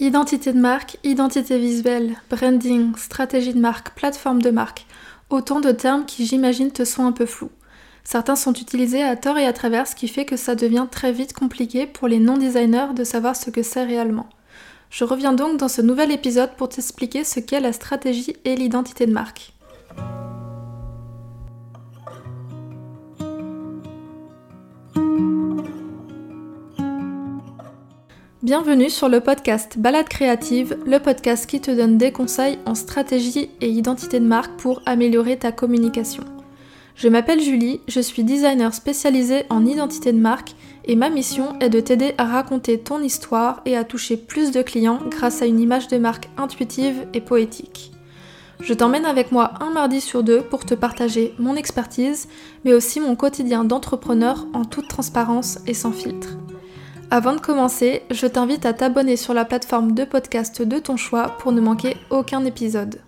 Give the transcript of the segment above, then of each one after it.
Identité de marque, identité visuelle, branding, stratégie de marque, plateforme de marque, autant de termes qui j'imagine te sont un peu flous. Certains sont utilisés à tort et à travers, ce qui fait que ça devient très vite compliqué pour les non-designers de savoir ce que c'est réellement. Je reviens donc dans ce nouvel épisode pour t'expliquer ce qu'est la stratégie et l'identité de marque. Bienvenue sur le podcast Balade créative, le podcast qui te donne des conseils en stratégie et identité de marque pour améliorer ta communication. Je m'appelle Julie, je suis designer spécialisée en identité de marque et ma mission est de t'aider à raconter ton histoire et à toucher plus de clients grâce à une image de marque intuitive et poétique. Je t'emmène avec moi un mardi sur deux pour te partager mon expertise, mais aussi mon quotidien d'entrepreneur en toute transparence et sans filtre. Avant de commencer, je t'invite à t'abonner sur la plateforme de podcast de ton choix pour ne manquer aucun épisode.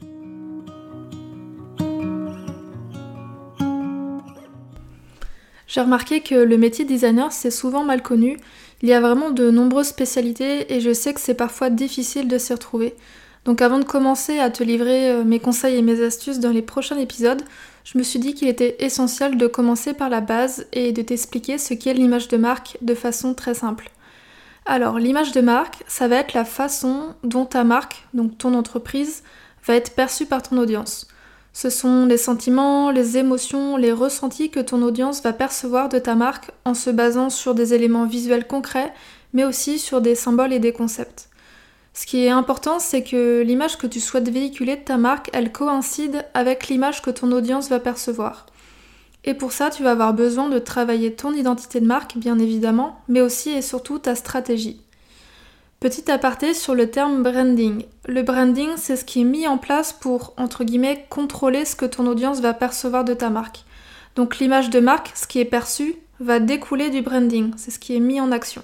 J'ai remarqué que le métier de designer c'est souvent mal connu. Il y a vraiment de nombreuses spécialités et je sais que c'est parfois difficile de s'y retrouver. Donc avant de commencer à te livrer euh, mes conseils et mes astuces dans les prochains épisodes, je me suis dit qu'il était essentiel de commencer par la base et de t'expliquer ce qu'est l'image de marque de façon très simple. Alors l'image de marque, ça va être la façon dont ta marque, donc ton entreprise, va être perçue par ton audience. Ce sont les sentiments, les émotions, les ressentis que ton audience va percevoir de ta marque en se basant sur des éléments visuels concrets, mais aussi sur des symboles et des concepts. Ce qui est important, c'est que l'image que tu souhaites véhiculer de ta marque, elle coïncide avec l'image que ton audience va percevoir. Et pour ça, tu vas avoir besoin de travailler ton identité de marque, bien évidemment, mais aussi et surtout ta stratégie. Petit aparté sur le terme branding. Le branding, c'est ce qui est mis en place pour, entre guillemets, contrôler ce que ton audience va percevoir de ta marque. Donc l'image de marque, ce qui est perçu, va découler du branding, c'est ce qui est mis en action.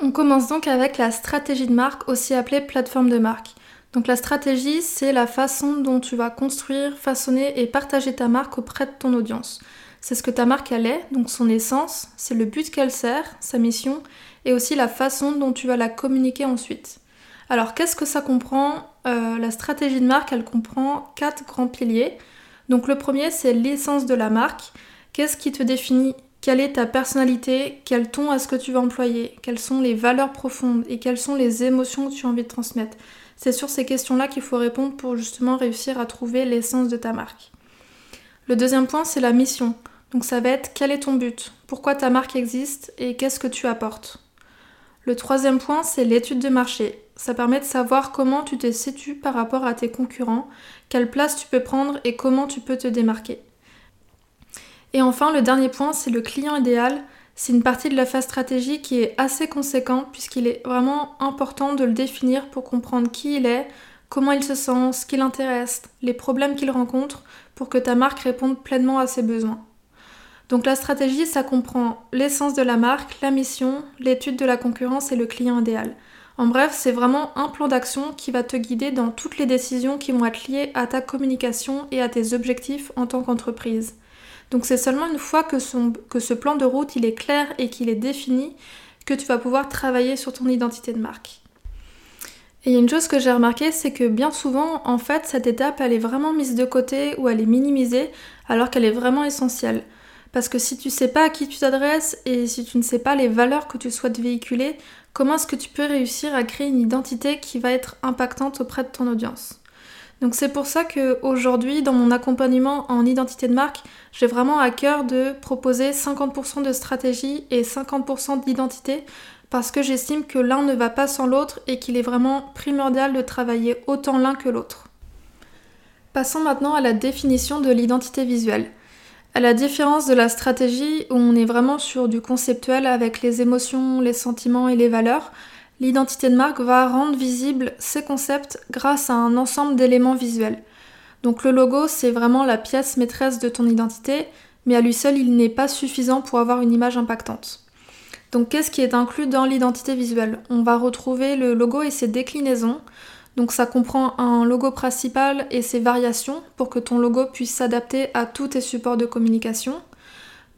On commence donc avec la stratégie de marque, aussi appelée plateforme de marque. Donc la stratégie, c'est la façon dont tu vas construire, façonner et partager ta marque auprès de ton audience. C'est ce que ta marque elle est, donc son essence, c'est le but qu'elle sert, sa mission, et aussi la façon dont tu vas la communiquer ensuite. Alors qu'est-ce que ça comprend? Euh, La stratégie de marque, elle comprend quatre grands piliers. Donc le premier, c'est l'essence de la marque. Qu'est-ce qui te définit quelle est ta personnalité, quel ton est-ce que tu vas employer, quelles sont les valeurs profondes? Et quelles sont les émotions que tu as envie de transmettre? C'est sur ces questions-là qu'il faut répondre pour justement réussir à trouver l'essence de ta marque. Le deuxième point, c'est la mission. Donc ça va être quel est ton but, pourquoi ta marque existe et qu'est-ce que tu apportes? Le troisième point, c'est l'étude de marché. Ça permet de savoir comment tu te situes par rapport à tes concurrents, quelle place tu peux prendre et comment tu peux te démarquer. Et enfin, le dernier point, c'est le client idéal. C'est une partie de la phase stratégie qui est assez conséquente puisqu'il est vraiment important de le définir pour comprendre qui il est, comment il se sent, ce qui l'intéresse, les problèmes qu'il rencontre pour que ta marque réponde pleinement à ses besoins. Donc la stratégie, ça comprend l'essence de la marque, la mission, l'étude de la concurrence et le client idéal. En bref, c'est vraiment un plan d'action qui va te guider dans toutes les décisions qui vont être liées à ta communication et à tes objectifs en tant qu'entreprise. Donc c'est seulement une fois que, ce plan de route il est clair et qu'il est défini que tu vas pouvoir travailler sur ton identité de marque. Et une chose que j'ai remarqué, c'est que bien souvent, en fait, cette étape, elle est vraiment mise de côté ou elle est minimisée alors qu'elle est vraiment essentielle. Parce que si tu sais pas à qui tu t'adresses et si tu ne sais pas les valeurs que tu souhaites véhiculer, comment est-ce que tu peux réussir à créer une identité qui va être impactante auprès de ton audience? Donc c'est pour ça qu'aujourd'hui, dans mon accompagnement en identité de marque, j'ai vraiment à cœur de proposer 50% de stratégie et 50% d'identité parce que j'estime que l'un ne va pas sans l'autre et qu'il est vraiment primordial de travailler autant l'un que l'autre. Passons maintenant à la définition de l'identité visuelle. À la différence de la stratégie où on est vraiment sur du conceptuel avec les émotions, les sentiments et les valeurs, L'identité de marque va rendre visible ces concepts grâce à un ensemble d'éléments visuels. Donc le logo, c'est vraiment la pièce maîtresse de ton identité, mais à lui seul, il n'est pas suffisant pour avoir une image impactante. Donc qu'est-ce qui est inclus dans l'identité visuelle? On va retrouver le logo et ses déclinaisons. Donc ça comprend un logo principal et ses variations pour que ton logo puisse s'adapter à tous tes supports de communication.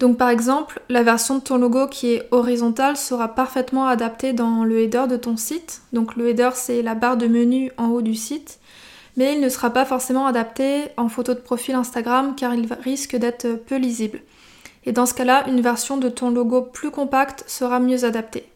Donc par exemple, la version de ton logo qui est horizontale sera parfaitement adaptée dans le header de ton site. Donc le header c'est la barre de menu en haut du site. Mais il ne sera pas forcément adapté en photo de profil Instagram car il risque d'être peu lisible. Et dans ce cas-là, une version de ton logo plus compacte sera mieux adaptée.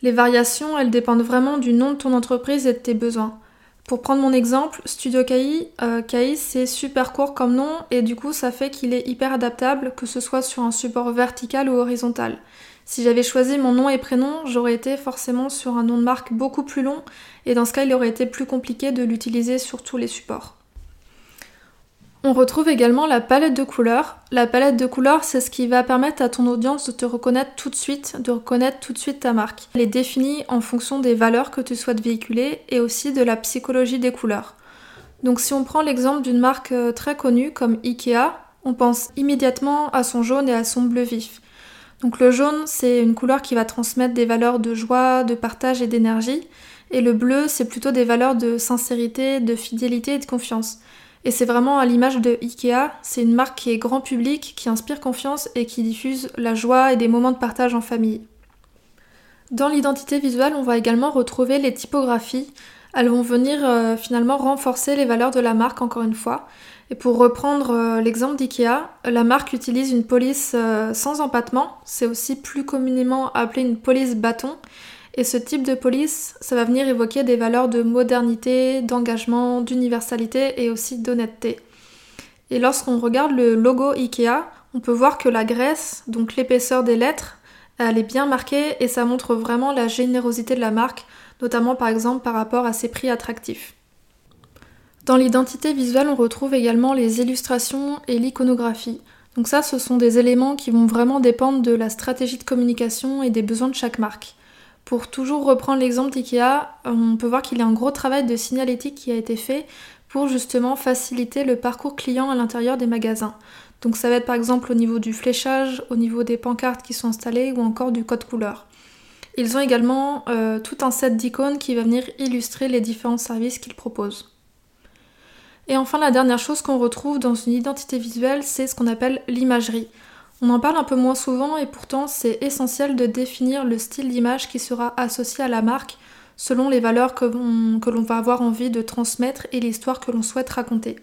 Les variations, elles dépendent vraiment du nom de ton entreprise et de tes besoins. Pour prendre mon exemple, Studio KI, euh, KI c'est super court comme nom et du coup ça fait qu'il est hyper adaptable que ce soit sur un support vertical ou horizontal. Si j'avais choisi mon nom et prénom, j'aurais été forcément sur un nom de marque beaucoup plus long et dans ce cas il aurait été plus compliqué de l'utiliser sur tous les supports. On retrouve également la palette de couleurs. La palette de couleurs, c'est ce qui va permettre à ton audience de te reconnaître tout de suite, de reconnaître tout de suite ta marque. Elle est définie en fonction des valeurs que tu souhaites véhiculer et aussi de la psychologie des couleurs. Donc si on prend l'exemple d'une marque euh, très connue comme Ikea, on pense immédiatement à son jaune et à son bleu vif. Donc le jaune, c'est une couleur qui va transmettre des valeurs de joie, de partage et d'énergie. Et le bleu, c'est plutôt des valeurs de sincérité, de fidélité et de confiance. Et c'est vraiment à l'image de Ikea, c'est une marque qui est grand public, qui inspire confiance et qui diffuse la joie et des moments de partage en famille. Dans l'identité visuelle, on va également retrouver les typographies. Elles vont venir euh, finalement renforcer les valeurs de la marque encore une fois. Et pour reprendre euh, l'exemple d'IKEA, la marque utilise une police euh, sans empattement, c'est aussi plus communément appelé une police bâton, et ce type de police, ça va venir évoquer des valeurs de modernité, d'engagement, d'universalité et aussi d'honnêteté. Et lorsqu'on regarde le logo IKEA, on peut voir que la graisse, donc l'épaisseur des lettres, elle est bien marquée et ça montre vraiment la générosité de la marque, notamment par exemple par rapport à ses prix attractifs. Dans l'identité visuelle, on retrouve également les illustrations et l'iconographie. Donc ça, ce sont des éléments qui vont vraiment dépendre de la stratégie de communication et des besoins de chaque marque. Pour toujours reprendre l'exemple d'IKEA, on peut voir qu'il y a un gros travail de signalétique qui a été fait pour justement faciliter le parcours client à l'intérieur des magasins. Donc ça va être par exemple au niveau du fléchage, au niveau des pancartes qui sont installées ou encore du code couleur. Ils ont également euh, tout un set d'icônes qui va venir illustrer les différents services qu'ils proposent. Et enfin la dernière chose qu'on retrouve dans une identité visuelle, c'est ce qu'on appelle l'imagerie. On en parle un peu moins souvent et pourtant c'est essentiel de définir le style d'image qui sera associé à la marque selon les valeurs que, l'on va avoir envie de transmettre et l'histoire que l'on souhaite raconter.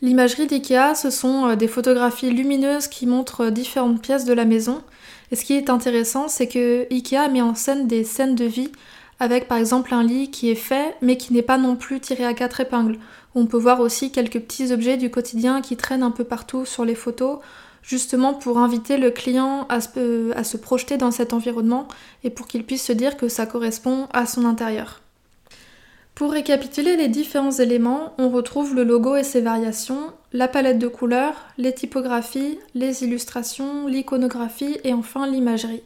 L'imagerie d'IKEA, ce sont euh, des photographies lumineuses qui montrent différentes pièces de la maison. Et ce qui est intéressant, c'est que IKEA met en scène des scènes de vie avec par exemple un lit qui est fait mais qui n'est pas non plus tiré à quatre épingles. On peut voir aussi quelques petits objets du quotidien qui traînent un peu partout sur les photos, justement pour inviter le client à se, projeter dans cet environnement et pour qu'il puisse se dire que ça correspond à son intérieur. Pour récapituler les différents éléments, on retrouve le logo et ses variations, la palette de couleurs, les typographies, les illustrations, l'iconographie et enfin l'imagerie.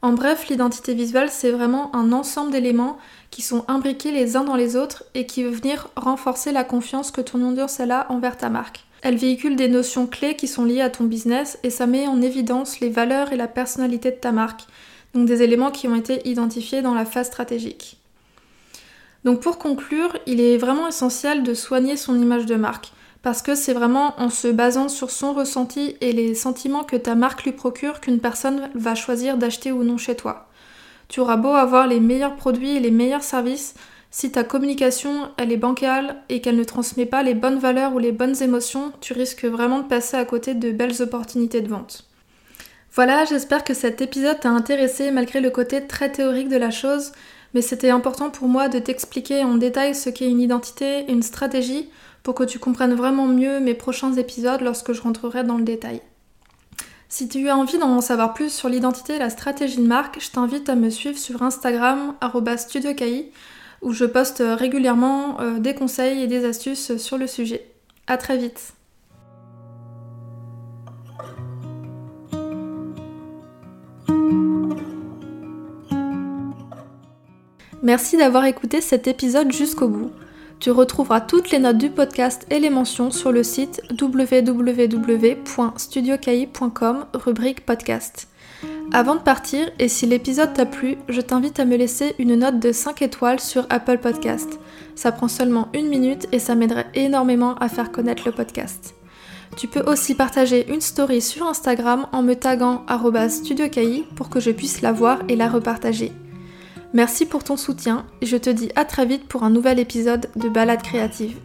En bref, l'identité visuelle, c'est vraiment un ensemble d'éléments qui sont imbriqués les uns dans les autres et qui veut venir renforcer la confiance que ton audience a envers ta marque. Elle véhicule des notions clés qui sont liées à ton business et ça met en évidence les valeurs et la personnalité de ta marque, donc des éléments qui ont été identifiés dans la phase stratégique. Donc pour conclure, il est vraiment essentiel de soigner son image de marque, parce que c'est vraiment en se basant sur son ressenti et les sentiments que ta marque lui procure qu'une personne va choisir d'acheter ou non chez toi. Tu auras beau avoir les meilleurs produits et les meilleurs services, si ta communication elle est bancale et qu'elle ne transmet pas les bonnes valeurs ou les bonnes émotions, tu risques vraiment de passer à côté de belles opportunités de vente. Voilà, j'espère que cet épisode t'a intéressé malgré le côté très théorique de la chose, mais c'était important pour moi de t'expliquer en détail ce qu'est une identité et une stratégie pour que tu comprennes vraiment mieux mes prochains épisodes lorsque je rentrerai dans le détail. Si tu as envie d'en savoir plus sur l'identité et la stratégie de marque, je t'invite à me suivre sur Instagram @studiokai où je poste régulièrement euh, des conseils et des astuces sur le sujet. A très vite Merci d'avoir écouté cet épisode jusqu'au bout. Tu retrouveras toutes les notes du podcast et les mentions sur le site www.studiokai.com rubrique podcast. Avant de partir, et si l'épisode t'a plu, je t'invite à me laisser une note de 5 étoiles sur Apple Podcast. Ça prend seulement une minute et ça m'aiderait énormément à faire connaître le podcast. Tu peux aussi partager une story sur Instagram en me taguant studiocaï pour que je puisse la voir et la repartager. Merci pour ton soutien et je te dis à très vite pour un nouvel épisode de Balade créative.